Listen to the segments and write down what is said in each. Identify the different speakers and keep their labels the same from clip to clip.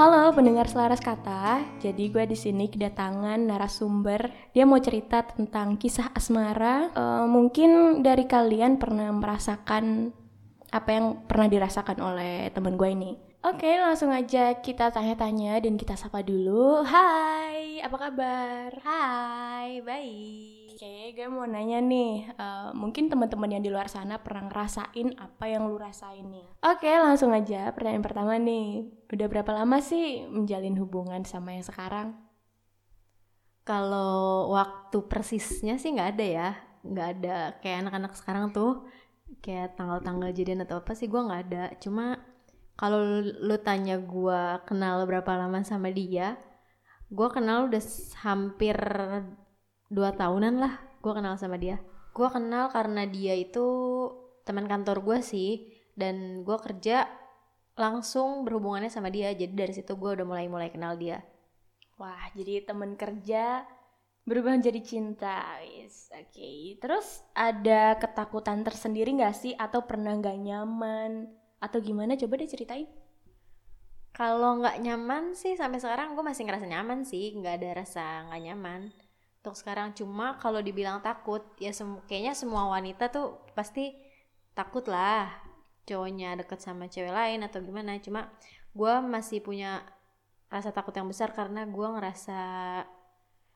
Speaker 1: Halo pendengar selaras kata, jadi gue di sini kedatangan narasumber. Dia mau cerita tentang kisah asmara. Eh, mungkin dari kalian pernah merasakan apa yang pernah dirasakan oleh temen gue ini. Oke, langsung aja kita tanya-tanya dan kita sapa dulu. Hai, apa kabar?
Speaker 2: Hai, baik.
Speaker 1: Oke, gue mau nanya nih, eh, mungkin teman-teman yang di luar sana pernah ngerasain apa yang lu rasain nih. Oke, langsung aja pertanyaan pertama nih. Udah berapa lama sih menjalin hubungan sama yang sekarang?
Speaker 2: Kalau waktu persisnya sih nggak ada ya, nggak ada kayak anak-anak sekarang tuh kayak tanggal-tanggal jadian atau apa sih gue nggak ada. Cuma kalau lu tanya gue kenal berapa lama sama dia, gue kenal udah hampir dua tahunan lah gue kenal sama dia. Gue kenal karena dia itu teman kantor gue sih dan gue kerja langsung berhubungannya sama dia. Jadi dari situ gue udah mulai mulai kenal dia.
Speaker 1: Wah, jadi temen kerja berubah jadi cinta. Wis, Oke, terus ada ketakutan tersendiri nggak sih? Atau pernah nggak nyaman atau gimana? Coba deh ceritain.
Speaker 2: Kalau nggak nyaman sih sampai sekarang gue masih ngerasa nyaman sih, nggak ada rasa nggak nyaman. Untuk sekarang cuma kalau dibilang takut, ya sem- kayaknya semua wanita tuh pasti takut lah cowoknya deket sama cewek lain atau gimana. Cuma gue masih punya rasa takut yang besar karena gue ngerasa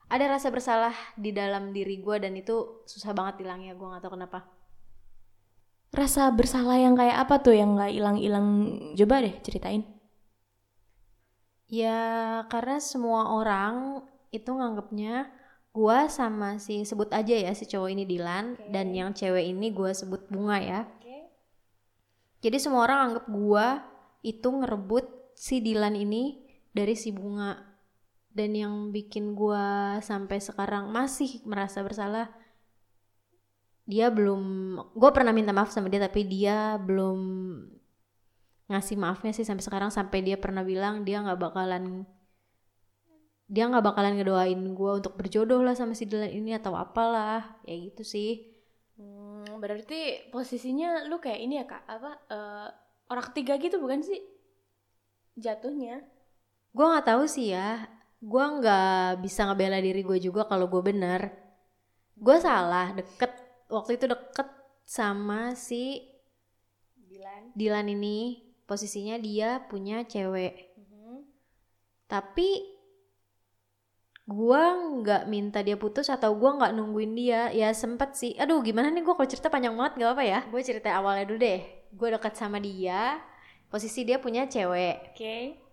Speaker 2: ada rasa bersalah di dalam diri gue dan itu susah banget hilangnya. Gue nggak tahu kenapa.
Speaker 1: Rasa bersalah yang kayak apa tuh yang nggak hilang-hilang? Coba deh ceritain.
Speaker 2: Ya karena semua orang itu nganggapnya gua sama si sebut aja ya si cowok ini Dilan dan yang cewek ini gua sebut Bunga ya. Jadi semua orang anggap gua itu ngerebut si Dilan ini dari si Bunga. Dan yang bikin gua sampai sekarang masih merasa bersalah dia belum gue pernah minta maaf sama dia tapi dia belum ngasih maafnya sih sampai sekarang sampai dia pernah bilang dia nggak bakalan dia nggak bakalan ngedoain gue untuk berjodoh lah sama si Dylan ini atau apalah ya gitu sih
Speaker 1: Hmm, berarti posisinya lu kayak ini ya kak? Apa eh, orang ketiga gitu bukan sih? Jatuhnya.
Speaker 2: gue nggak tahu sih ya gue nggak bisa ngebela diri gue juga kalau gue bener gue salah deket waktu itu deket sama si
Speaker 1: Dilan.
Speaker 2: Dylan ini. Posisinya dia punya cewek.
Speaker 1: Mhm.
Speaker 2: tapi gua nggak minta dia putus atau gua nggak nungguin dia. Ya sempet sih. Aduh gimana nih? Gua kalau cerita panjang banget gak apa ya? Gue cerita awalnya dulu deh. Gue deket sama dia. Posisi dia punya cewek.
Speaker 1: Oke.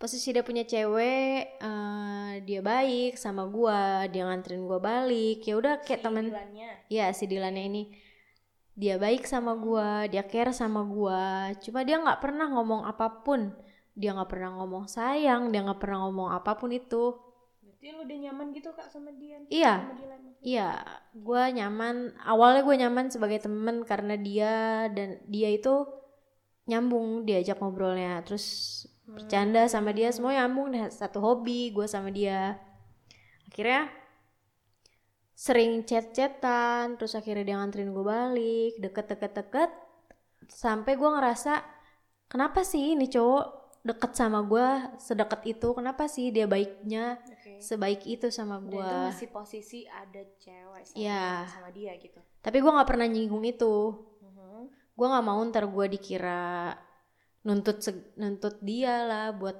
Speaker 2: Posisi dia punya cewek eh, dia baik sama gua dia nganterin gua balik ya udah kayak temen
Speaker 1: Dilannya.
Speaker 2: ya si Dilannya ini dia baik sama gua dia care sama gua cuma dia nggak pernah ngomong apa pun dia nggak pernah ngomong sayang dia nggak pernah ngomong apa pun itu
Speaker 1: Berarti lu udah nyaman gitu kak sama dia?
Speaker 2: Iya.
Speaker 1: Sama Dilan.
Speaker 2: Iya, gue nyaman. Awalnya gue nyaman sebagai temen karena dia dan dia itu nyambung diajak ngobrolnya, terus bercanda sama dia semua nyambung deh satu hobi gue sama dia. Akhirnya sering chat-chatan, terus akhirnya dia nganterin gue balik, deket-deket-deket, sampai gue ngerasa kenapa sih ini cowok deket sama gue sedekat itu, kenapa sih dia baiknya
Speaker 1: Oke.
Speaker 2: sebaik itu sama gue?
Speaker 1: itu masih posisi ada cewek sama,
Speaker 2: Iya.
Speaker 1: sama dia gitu.
Speaker 2: tapi gue nggak pernah nyinggung itu
Speaker 1: Mhm.
Speaker 2: gue nggak mau ntar gue dikira nuntut nuntut dia lah buat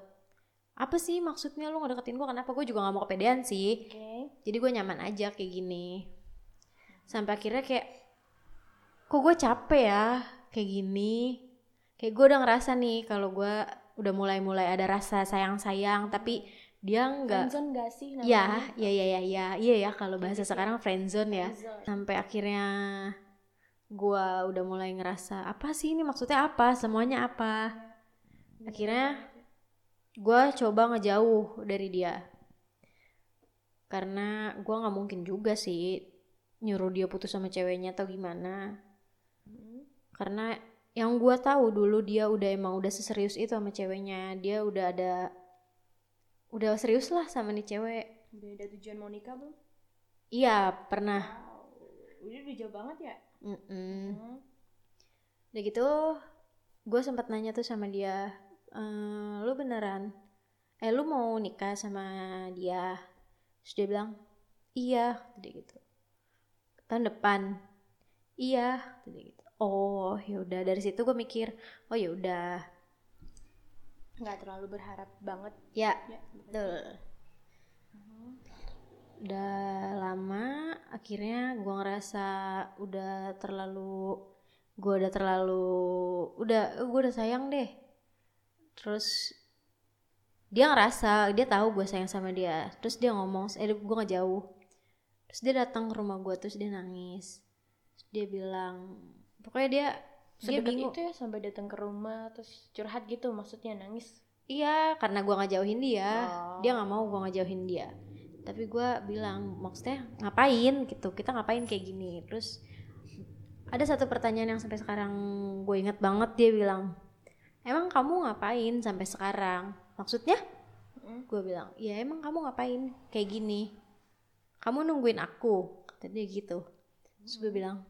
Speaker 2: apa sih maksudnya lu ngedeketin gue kenapa? Gue juga nggak mau kepedean sih.
Speaker 1: Oke.
Speaker 2: jadi gue nyaman aja kayak gini. Sampai akhirnya kayak kok gue capek ya kayak gini? Kayak gue udah ngerasa nih kalau gue udah mulai-mulai ada rasa sayang-sayang tapi dia nggak
Speaker 1: Friendzone gak sih
Speaker 2: ya ya ya ya ya. Iya ya kalau bahasa sekarang friendzone ya.
Speaker 1: Friendzone.
Speaker 2: sampai akhirnya gua udah mulai ngerasa apa sih ini? Maksudnya apa? Semuanya apa? Akhirnya gua coba ngejauh dari dia. Karena gua nggak mungkin juga sih nyuruh dia putus sama ceweknya atau gimana. Karena yang gua tahu dulu dia udah emang udah seserius itu sama ceweknya. Dia udah ada udah serius lah sama nih cewek.
Speaker 1: Udah ada tujuan mau nikah belum?
Speaker 2: iya pernah.
Speaker 1: Wow. Udah udah jauh banget ya?
Speaker 2: Mm-mm.
Speaker 1: Hmm.
Speaker 2: Udah gitu gue sempat nanya tuh sama dia "Eh, lu beneran? Eh lu mau nikah sama dia? Terus dia bilang iya dia gitu. Tahun depan. Iya dia gitu. Oh ya udah. Dari situ gue mikir oh ya udah.
Speaker 1: Nggak terlalu berharap banget.
Speaker 2: Ya
Speaker 1: ya
Speaker 2: betul udah lama akhirnya gue ngerasa udah terlalu gue udah terlalu udah gue udah sayang deh. Terus dia ngerasa dia tahu gue sayang sama dia. Terus dia ngomong eh gue nggak jauh. Terus dia datang ke rumah gue terus dia nangis. Terus dia bilang pokoknya dia dia
Speaker 1: sedekat
Speaker 2: bingung.
Speaker 1: itu ya sampai datang ke rumah terus curhat gitu maksudnya nangis?
Speaker 2: Iya karena gue nggak jauhin dia.
Speaker 1: Oh.
Speaker 2: dia nggak mau gue ngejauhin dia tapi gue bilang maksudnya ngapain? Gitu. Kita ngapain kayak gini? Terus ada satu pertanyaan yang sampai sekarang gue inget banget dia bilang emang kamu ngapain sampai sekarang? Maksudnya? Gue bilang ya emang kamu ngapain kayak gini? Kamu nungguin aku. Kata dia gitu. Terus gue bilang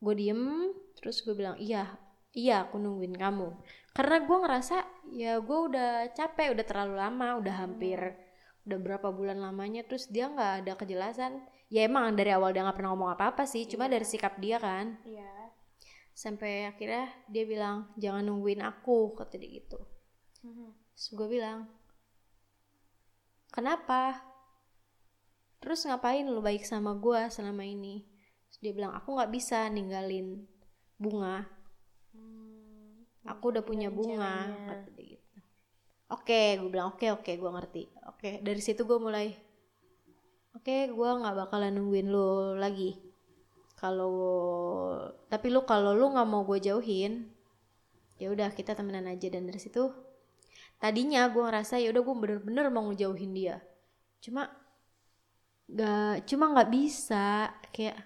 Speaker 2: gue diem. Terus gue bilang iya iya aku nungguin kamu. Karena gue ngerasa ya gue udah capek udah terlalu lama udah hampir udah berapa bulan lamanya terus dia nggak ada kejelasan ya emang dari awal dia nggak pernah ngomong apa apa sih cuma dari sikap dia kan
Speaker 1: iya
Speaker 2: sampai akhirnya dia bilang jangan nungguin aku kata dia gitu Terus gue bilang, kenapa? Terus ngapain lu baik sama gue selama ini? Terus dia bilang, aku nggak bisa ninggalin bunga. Aku udah punya bunga. Kata Oke, gue bilang oke oke gue ngerti. Oke, dari situ gue mulai, oke gue nggak bakalan nungguin lu lagi. Kalau tapi lu kalau lu nggak mau gue jauhin, ya udah kita temenan aja dan dari situ tadinya gue ngerasa ya udah gue bener-bener mau ngejauhin dia cuma gak cuma nggak bisa kayak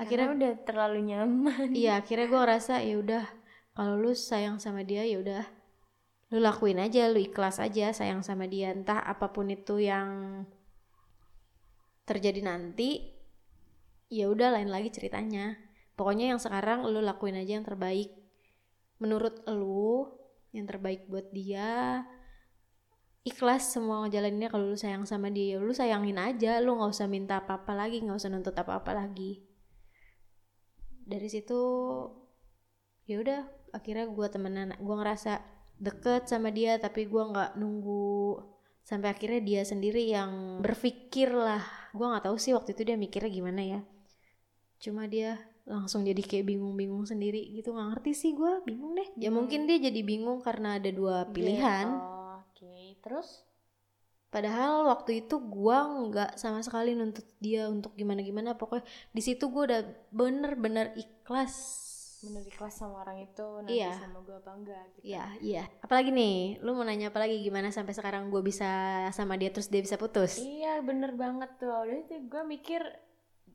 Speaker 1: akhirnya
Speaker 2: akhirnya
Speaker 1: udah terlalu nyaman
Speaker 2: iya akhirnya gue ngerasa ya udah kalau lu sayang sama dia ya udah lu lakuin aja lu ikhlas aja sayang sama dia. Entah apa pun itu yang terjadi nanti ya udah lain lagi ceritanya. Pokoknya yang sekarang lu lakuin aja yang terbaik. Menurut lu yang terbaik buat dia ikhlas semua ngejalaninnya. Kalau lu sayang sama dia lu sayangin aja. Lu nggak usah minta apa-apa lagi nggak usah nuntut apa-apa lagi. Dari situ ya udah akhirnya gue temenan gue ngerasa deket sama dia tapi gue nggak nunggu sampai akhirnya dia sendiri yang berpikir lah gue nggak tahu sih waktu itu dia mikirnya gimana ya cuma dia langsung jadi kayak bingung-bingung sendiri gitu nggak ngerti sih gue bingung deh ya
Speaker 1: Hmm.
Speaker 2: mungkin dia jadi bingung karena ada dua pilihan
Speaker 1: Oh, oke terus
Speaker 2: Padahal waktu itu gua nggak sama sekali nuntut dia untuk gimana-gimana. Pokoknya di situ gua udah bener-bener ikhlas.
Speaker 1: Bener ikhlas sama orang itu nanti
Speaker 2: Iya.
Speaker 1: sama gue apa enggak gitu
Speaker 2: Iya, iya. Apalagi nih, lu mau nanya apa lagi gimana sampai sekarang gue bisa sama dia terus dia bisa putus?
Speaker 1: Iya bener banget tuh Udah itu gue mikir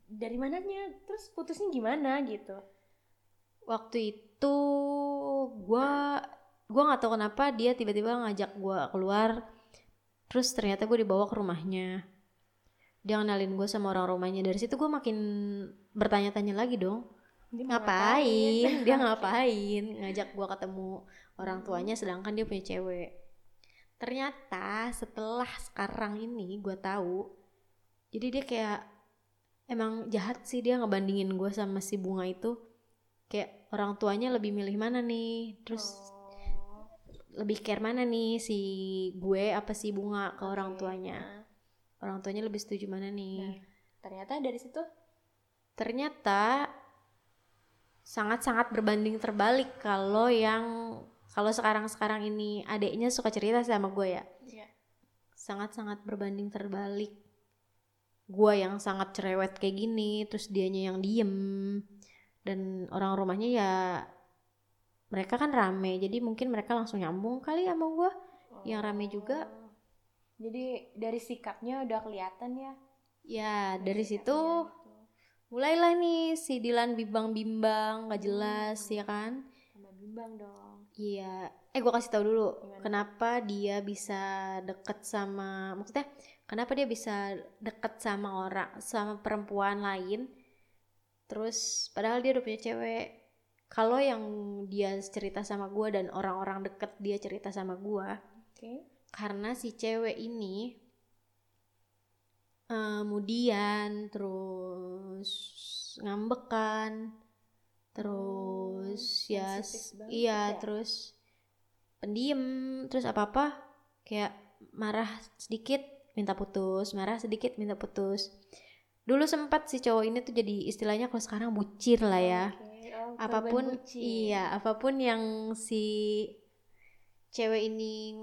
Speaker 1: dari mananya terus putusnya gimana gitu
Speaker 2: Waktu itu gua gua nggak tahu kenapa dia tiba-tiba ngajak gua keluar. Terus ternyata gue dibawa ke rumahnya. Dia kenalin gue sama orang rumahnya. Dari situ gue makin bertanya-tanya lagi dong.
Speaker 1: Dia
Speaker 2: ngapain? dia ngapain? Ngajak gua ketemu orang tuanya sedangkan dia punya cewek. Ternyata setelah sekarang ini gua tahu jadi dia kayak emang jahat sih dia ngebandingin gua sama si bunga itu. Kayak orang tuanya lebih milih mana nih? Terus
Speaker 1: Oh,
Speaker 2: lebih care mana nih? Si gue apa si bunga ke orang
Speaker 1: oke.
Speaker 2: tuanya? Orang tuanya lebih setuju mana nih?
Speaker 1: Nah. ternyata dari situ?
Speaker 2: Ternyata sangat-sangat berbanding terbalik kalau yang kalau sekarang-sekarang ini adiknya suka cerita sama gue ya
Speaker 1: ya
Speaker 2: sangat-sangat berbanding terbalik gue yang sangat cerewet kayak gini terus dianya yang diem dan orang rumahnya ya mereka kan rame jadi mungkin mereka langsung nyambung kali sama gue Yang rame juga.
Speaker 1: Oh. jadi dari sikapnya udah kelihatan ya
Speaker 2: ya dari
Speaker 1: sikapnya
Speaker 2: situ. Mulailah nih si Dilan bimbang-bimbang gak jelas ya kan
Speaker 1: tambah bimbang dong
Speaker 2: Iya, eh gue kasih tahu dulu
Speaker 1: Gimana?
Speaker 2: kenapa dia bisa deket sama, maksudnya kenapa dia bisa deket sama orang, sama perempuan lain, terus padahal dia udah punya cewek. kalau yang dia cerita sama gue dan orang-orang deket dia cerita sama gue
Speaker 1: Oke.
Speaker 2: karena si cewek ini kemudian terus ngambekan terus ya
Speaker 1: sensitif banget
Speaker 2: iya
Speaker 1: ya.
Speaker 2: terus pendiam terus apa apa kayak marah sedikit minta putus marah sedikit minta putus dulu sempat si cowok ini tuh jadi istilahnya kalau sekarang bucir lah ya
Speaker 1: Oke, oh, apa
Speaker 2: pun
Speaker 1: bucin.
Speaker 2: iya apa pun yang si cewek ini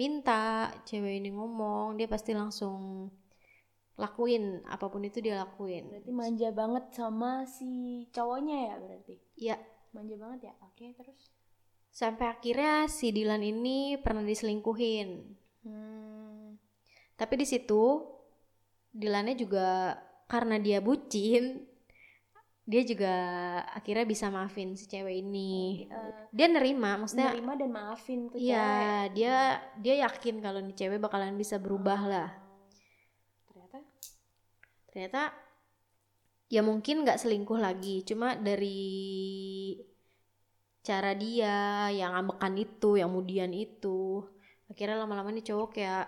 Speaker 2: minta cewek ini ngomong dia pasti langsung lakuin apa pun itu dia lakuin
Speaker 1: Berarti manja banget sama si cowoknya ya berarti.
Speaker 2: ya
Speaker 1: Manja banget ya. Oke, terus.
Speaker 2: sampai akhirnya si Dilan ini pernah diselingkuhin
Speaker 1: Hmm.
Speaker 2: tapi di situ Dilannya juga karena dia bucin dia juga akhirnya bisa maafin si cewek ini
Speaker 1: Eh,
Speaker 2: dia nerima maksudnya
Speaker 1: nerima dan maafin tuh cewek.
Speaker 2: Iya, dia dia yakin kalau nih cewek bakalan bisa berubah lah.
Speaker 1: Ternyata
Speaker 2: ya mungkin nggak selingkuh lagi, cuma dari cara dia yang ambekan itu, yang kemudian itu, akhirnya lama-lama nih cowok kayak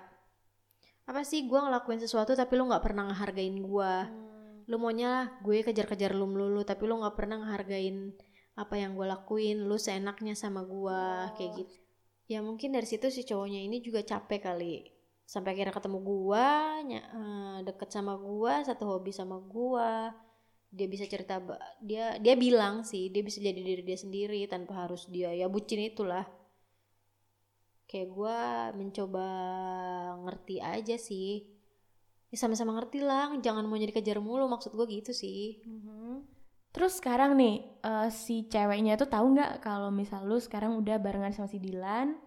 Speaker 2: apa sih gue ngelakuin sesuatu tapi lu nggak pernah ngehargain gue,
Speaker 1: hmm,
Speaker 2: lu maunya gue kejar-kejar lu melulu tapi lu nggak pernah ngehargain apa yang gue lakuin, lu seenaknya sama gue kayak gitu. Ya mungkin dari situ si cowoknya ini juga capek kali sampai akhirnya ketemu gua eh, deket sama gua satu hobi sama gua dia bisa cerita dia dia bilang sih dia bisa jadi diri dia sendiri tanpa harus dia ya bucin itulah kayak gua mencoba ngerti aja sih ya sama-sama ngerti lah jangan mau jadi kejar mulu maksud gua gitu sih
Speaker 1: mhm. Terus sekarang nih eh, si ceweknya tuh tahu nggak kalau misal lu sekarang udah barengan sama si Dilan?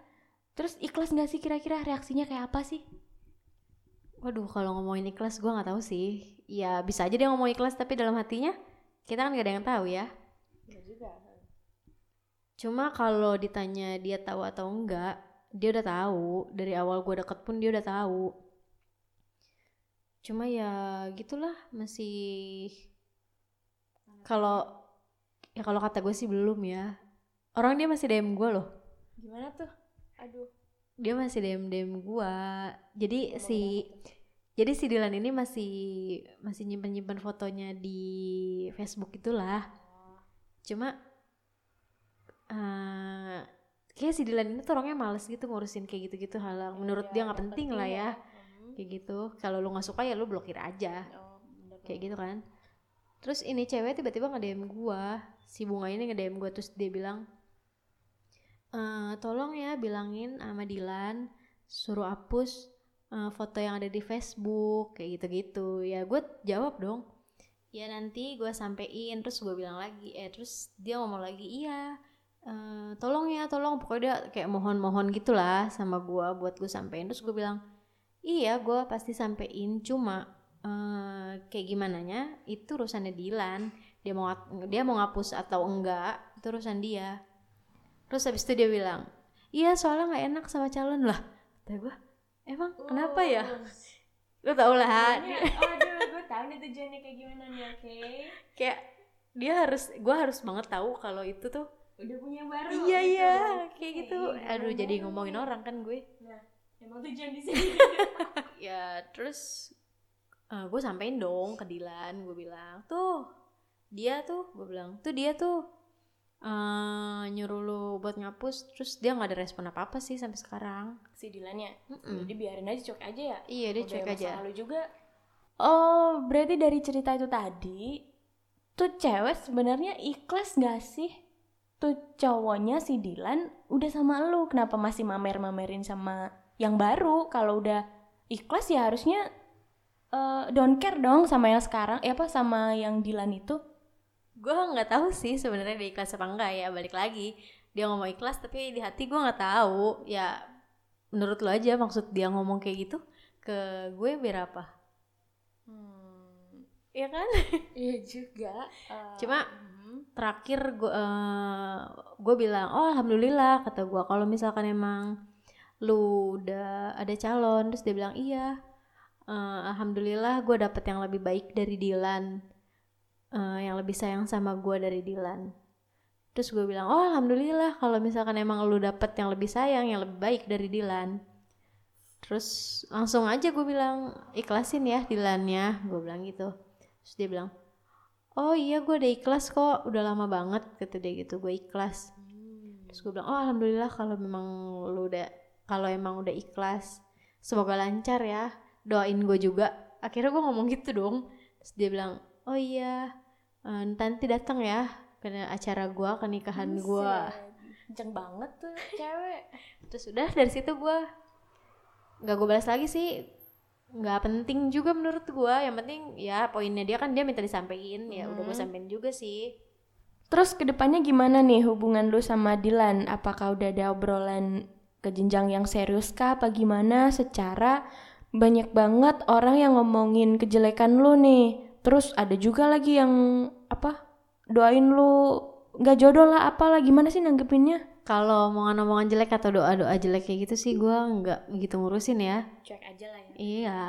Speaker 1: Terus ikhlas nggak sih kira-kira reaksinya kayak apa sih?
Speaker 2: waduh kalau ngomongin ikhlas gua nggak tahu sih ya bisa aja dia ngomong ikhlas tapi dalam hatinya kita kan gak ada yang tahu ya
Speaker 1: Iya juga.
Speaker 2: Cuma kalau ditanya dia tahu atau enggak, dia udah tahu. Dari awal gue deket pun dia udah tahu. Cuma ya gitulah masih kalau ya kalau kata gue sih belum ya. Orang dia masih DM gue loh.
Speaker 1: Gimana tuh? Aduh.
Speaker 2: Dia masih DM DM gue. Jadi si jadi si Dilan ini masih masih nyimpen nyimpen fotonya di Facebook itulah. Cuma eh kayak si Dilan ini tuh orangnya males gitu ngurusin kayak gitu-gitu hal yang menurut dia nggak penting lah ya.
Speaker 1: Mhm.
Speaker 2: kayak gitu. Kalau lu nggak suka ya lu blokir aja.
Speaker 1: Oh, bener
Speaker 2: kayak gitu kan. Terus ini cewek tiba-tiba nge DM gua. Si bunga ini nge DM gua terus dia bilang "Eh, tolong ya bilangin sama Dilan suruh hapus eh, foto yang ada di Facebook kayak gitu-gitu. Ya gue jawab dong. Ya nanti gue sampein terus gue bilang lagi eh terus dia ngomong lagi iya eh, tolong ya tolong. Pokoknya dia kayak mohon-mohon gitulah sama gue buat gue sampein. Terus gue bilang iya gue pasti sampein cuma eh, kayak gimana nya itu urusannya Dilan. Dia mau dia mau ngapus atau enggak itu urusan dia terus habis itu dia bilang iya soalnya nggak enak sama calon lah kata gue emang kenapa ya lu tau lah
Speaker 1: aduh, gue tahu nih tujuannya kayak gimana nih, oke?
Speaker 2: kayak dia harus gue harus banget tahu kalau itu tuh
Speaker 1: Udah punya baru.
Speaker 2: iya
Speaker 1: gitu.
Speaker 2: iya kayak gitu aduh jadi ngomongin orang kan gue
Speaker 1: Nah, emang tujuan di sini.
Speaker 2: ya terus gue sampein dong ke Dilan gue bilang tuh dia tuh gue bilang tuh dia tuh eh nyuruh lu buat ngapus terus dia nggak ada respon apa apa sih sampai sekarang
Speaker 1: si Dilannya.
Speaker 2: Mm-mm.
Speaker 1: Jadi biarin aja cuek aja ya.
Speaker 2: iya dia
Speaker 1: Udah
Speaker 2: cuek
Speaker 1: masa
Speaker 2: aja
Speaker 1: lalu juga. Oh, berarti dari cerita itu tadi tuh cewek sebenarnya ikhlas gak sih? Tuh cowoknya si Dilan udah sama lu, kenapa masih mamer-mamerin sama yang baru? Kalau udah ikhlas ya harusnya eh, don't care dong sama yang sekarang, eh apa sama yang Dilan itu?
Speaker 2: Gue nggak tahu sih sebenarnya dia ikhlas apa enggak ya balik lagi. Dia ngomong ikhlas tapi di hati gue nggak tahu. Ya menurut lo aja maksud dia ngomong kayak gitu ke gue biar apa?
Speaker 1: Hmm,
Speaker 2: Iya kan?
Speaker 1: Iya juga.
Speaker 2: Cuma terakhir gue gue bilang oh alhamdulillah kata gue kalau misalkan emang lu udah ada calon terus dia bilang iya eh, alhamdulillah gue dapet yang lebih baik dari Dilan Eh, yang lebih sayang sama gue dari Dilan. Terus gue bilang oh alhamdulillah kalau misalkan emang lu dapet yang lebih sayang yang lebih baik dari Dilan. Terus langsung aja gue bilang ikhlasin ya Dilannya. Gue bilang gitu. Terus dia bilang oh iya gue udah ikhlas kok udah lama banget kata dia gitu gue ikhlas. Terus gue bilang oh alhamdulillah kalau memang lu udah kalau emang udah ikhlas semoga lancar ya doain gue juga. Akhirnya gue ngomong gitu dong. Terus dia bilang oh iya uh, nanti datang ya ke acara gue ke nikahan gue
Speaker 1: kenceng banget tuh cewek
Speaker 2: terus udah dari situ gue nggak gue balas lagi sih nggak penting juga menurut gue yang penting ya poinnya dia kan dia minta disampaikan ya udah gue
Speaker 1: Hmm.
Speaker 2: sampein juga sih
Speaker 1: Terus ke depannya gimana nih hubungan lu sama Dilan? Apakah udah ada obrolan ke jenjang yang serius kah? Apa gimana? Secara banyak banget orang yang ngomongin kejelekan lu nih. Terus ada juga lagi yang apa? Doain lu nggak jodoh lah apalah gimana sih nanggepinnya?
Speaker 2: kalau omongan-omongan jelek atau doa-doa jelek kayak gitu sih gue nggak gitu ngurusin ya
Speaker 1: Cuek aja lah ya.
Speaker 2: iya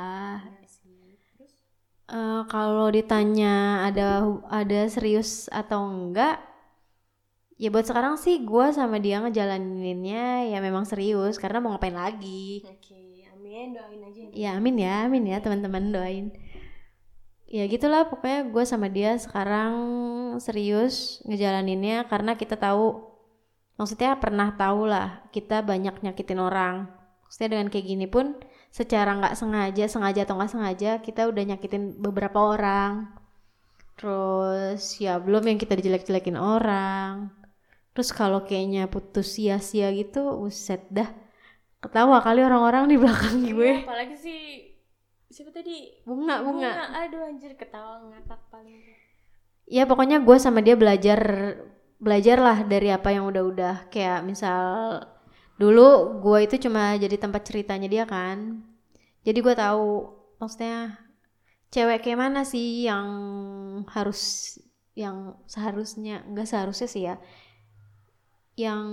Speaker 2: Eh, kalau ditanya ada ada serius atau enggak ya buat sekarang sih gue sama dia ngejalaninnya ya memang serius karena mau ngapain lagi
Speaker 1: Oke, amin doain aja.
Speaker 2: ya amin ya amin ya teman-teman doain ya gitulah pokoknya gue sama dia sekarang serius ngejalaninnya karena kita tahu maksudnya pernah tahu lah kita banyak nyakitin orang. Maksudnya dengan kayak gini pun secara nggak sengaja sengaja atau nggak sengaja kita udah nyakitin beberapa orang. Terus ya belum yang kita dijelek-jelekin orang. Terus kalau kayaknya putus sia-sia gitu uset dah. Ketawa kali orang-orang di belakang gue.
Speaker 1: Iya, apalagi sih siapa tadi?
Speaker 2: bunga bunga.
Speaker 1: Aduh anjir ketawa ngakak paling.
Speaker 2: ya pokoknya gue sama dia belajar belajar lah dari apa yang udah-udah kayak misal dulu gue itu cuma jadi tempat ceritanya dia kan. Jadi gue tahu maksudnya cewek kayak mana sih yang harus yang seharusnya enggak seharusnya sih ya yang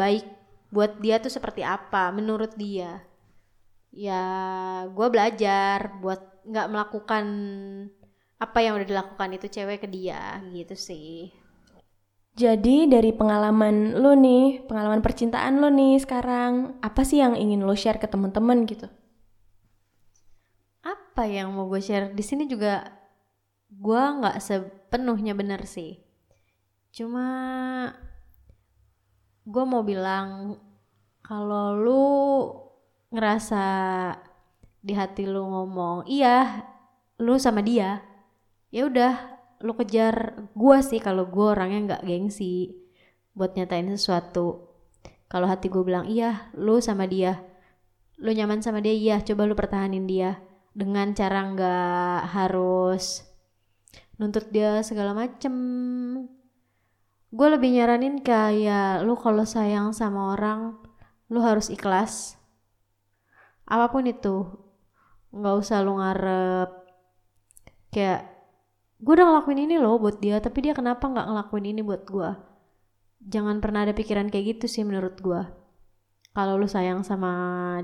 Speaker 2: baik buat dia tuh seperti apa menurut dia ya gue belajar buat nggak melakukan apa yang udah dilakukan itu cewek ke dia gitu sih.
Speaker 1: Jadi dari pengalaman lu nih, pengalaman percintaan lu nih sekarang, apa sih yang ingin lo share ke teman-teman gitu?
Speaker 2: apa yang mau gue share? Di sini juga gue nggak sepenuhnya benar sih. Cuma gue mau bilang kalau lu ngerasa di hati lu ngomong iya lu sama dia. Ya udah lu kejar gue sih kalau gue orangnya nggak gengsi buat nyatain sesuatu. Kalau hati gue bilang iya lu sama dia lu nyaman sama dia iya coba lu pertahanin dia dengan cara nggak harus nuntut dia segala macem. Gue lebih nyaranin kayak lu kalau sayang sama orang lu harus ikhlas apa pun itu nggak usah lu ngarep kayak gue udah ngelakuin ini loh buat dia tapi dia kenapa nggak ngelakuin ini buat gue jangan pernah ada pikiran kayak gitu sih menurut gue kalau lu sayang sama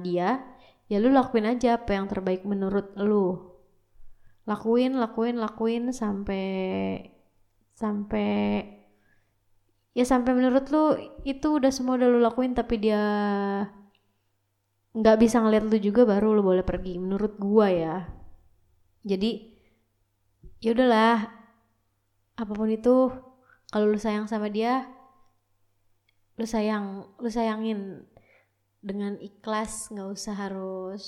Speaker 2: dia ya lu lakuin aja apa yang terbaik menurut lu. Lakuin lakuin lakuin sampai sampai ya sampai menurut lu itu udah semua udah lu lakuin tapi dia nggak bisa ngeliat lu juga baru lu boleh pergi menurut gua ya. Jadi ya udahlah apa pun itu kalau lu sayang sama dia lu sayang lu sayangin dengan ikhlas nggak usah harus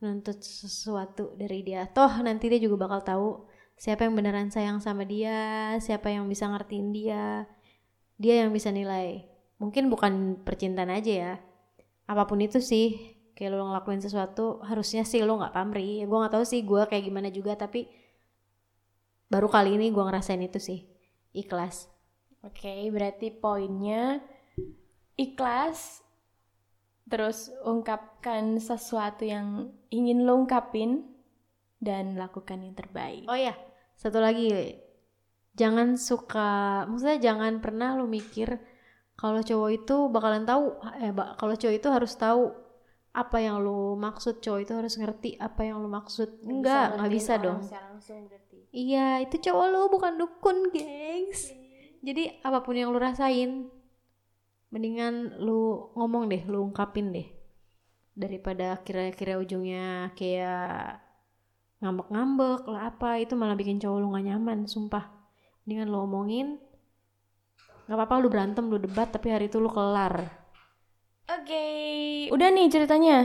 Speaker 2: nuntut sesuatu dari dia. Toh nanti dia juga bakal tahu siapa yang beneran sayang sama dia siapa yang bisa ngertiin dia dia yang bisa nilai. Mungkin bukan percintaan aja ya apa pun itu sih kayak lo ngelakuin sesuatu harusnya sih lo nggak pamrih gue nggak tahu sih gue kayak gimana juga tapi baru kali ini gue ngerasain itu sih ikhlas
Speaker 1: Oke, berarti poinnya ikhlas, terus ungkapkan sesuatu yang ingin lo ungkapin, dan lakukan yang terbaik.
Speaker 2: Oh ya, satu lagi, jangan suka, maksudnya jangan pernah lu mikir kalau cowok itu bakalan tahu, eh ba- kalau cowok itu harus tahu apa yang lu maksud, cowok itu harus ngerti apa yang lu maksud. Enggak, nggak bisa dong. Iya, itu cowok lu bukan dukun, gengs. jadi apa pun yang lu rasain mendingan lu ngomong deh lu ungkapin deh daripada kira-kira ujungnya kayak ngambek-ngambek lah apa itu malah bikin cowok lu gak nyaman sumpah mendingan lu omongin nggak apa-apa lu berantem lu debat tapi hari itu lu kelar
Speaker 1: Oke, udah nih ceritanya.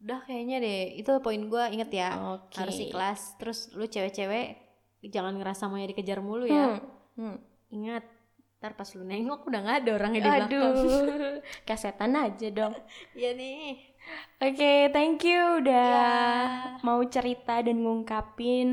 Speaker 2: udah kayaknya deh itu poin gua inget ya
Speaker 1: Oke.
Speaker 2: harus ikhlas terus lu cewek-cewek jangan ngerasa mau dikejar mulu ya
Speaker 1: Hmm. Hmm.
Speaker 2: ingat ntar pas lu nengok udah nggak ada orangnya di belakang
Speaker 1: Aduh, kayak setan aja dong.
Speaker 2: iya nih
Speaker 1: Oke, thank you udah
Speaker 2: Ya.
Speaker 1: mau cerita dan ngungkapin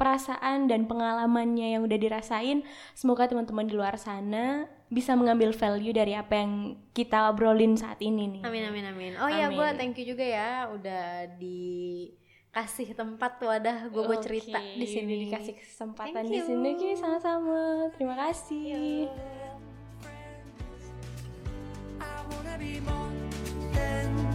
Speaker 1: perasaan dan pengalamannya yang udah dirasain. Semoga teman-teman di luar sana bisa mengambil value dari apa yang kita obrolin saat ini nih.
Speaker 2: amin amin amin oh iya
Speaker 1: Amin.
Speaker 2: gua thank you juga ya udah dikasih tempat wadah gua buat cerita di sini
Speaker 1: dikasih kesempatan di sini Oke, sama-sama. Terima kasih.
Speaker 3: I wanna be more